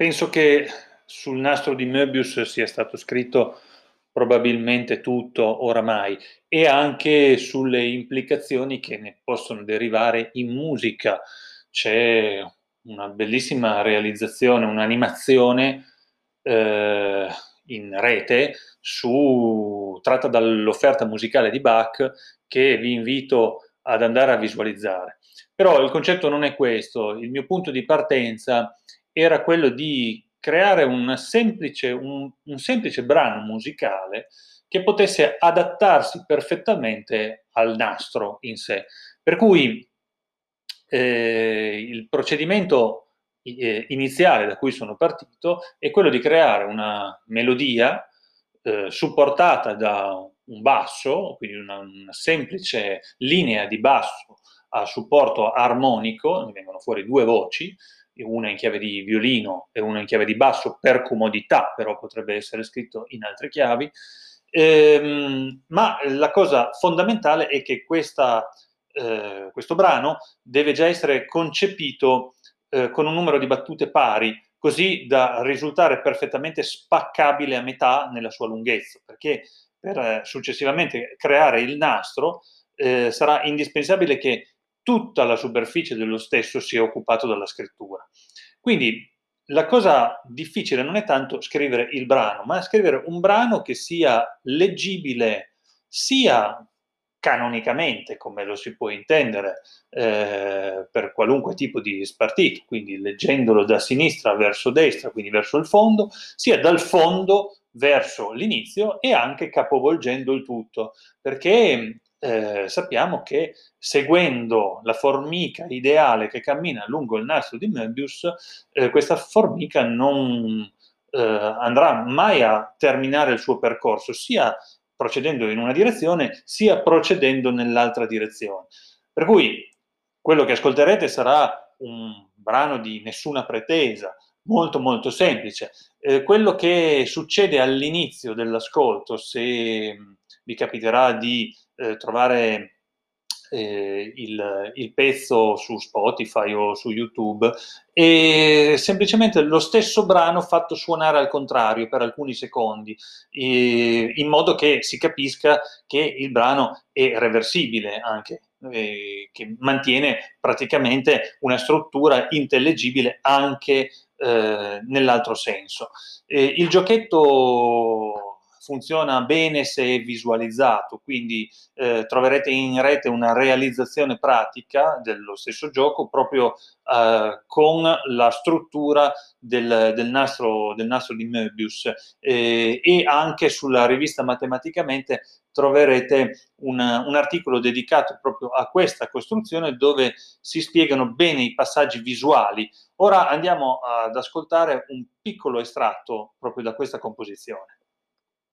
penso che sul nastro di Möbius sia stato scritto probabilmente tutto oramai e anche sulle implicazioni che ne possono derivare in musica. C'è una bellissima realizzazione, un'animazione eh, in rete su, tratta dall'offerta musicale di Bach che vi invito ad andare a visualizzare. Però il concetto non è questo, il mio punto di partenza era quello di creare un semplice, un, un semplice brano musicale che potesse adattarsi perfettamente al nastro in sé. Per cui eh, il procedimento eh, iniziale da cui sono partito è quello di creare una melodia eh, supportata da un basso, quindi una, una, semplice linea di basso a supporto armonico, ne vengono fuori due voci, una in chiave di violino e una in chiave di basso per comodità, però potrebbe essere scritto in altre chiavi. Ehm, ma la cosa fondamentale è che questa, eh, questo brano deve già essere concepito eh, con un numero di battute pari, così da risultare perfettamente spaccabile a metà nella sua lunghezza, perché per eh, successivamente creare il nastro eh, sarà indispensabile che tutta la superficie dello stesso sia occupato dalla scrittura. Quindi la cosa difficile non è tanto scrivere il brano, ma scrivere un brano che sia leggibile sia canonicamente, come lo si può intendere eh, per qualunque tipo di spartito, quindi leggendolo da sinistra verso destra, quindi verso il fondo, sia dal fondo verso l'inizio e anche capovolgendo il tutto, perché eh, sappiamo che seguendo la formica ideale che cammina lungo il nastro di Möbius, eh, questa formica non eh, andrà mai a terminare il suo percorso, sia procedendo in una direzione, sia procedendo nell'altra direzione. Per cui quello che ascolterete sarà un brano di nessuna pretesa, molto molto semplice. Eh, quello che succede all'inizio dell'ascolto, se vi capiterà di eh, trovare eh, il, il, pezzo su Spotify o su YouTube è semplicemente lo stesso brano fatto suonare al contrario per alcuni secondi, eh, in modo che si capisca che il brano è reversibile anche. Eh, che mantiene praticamente una struttura intellegibile anche eh, nell'altro senso. il giochetto funziona bene se è visualizzato, quindi eh, troverete in rete una realizzazione pratica dello stesso gioco proprio eh, con la struttura del, del, nastro, del nastro di Möbius eh, e anche sulla rivista Matematicamente troverete un, un, articolo dedicato proprio a questa costruzione dove si spiegano bene i passaggi visuali. Ora andiamo ad ascoltare un piccolo estratto proprio da questa composizione.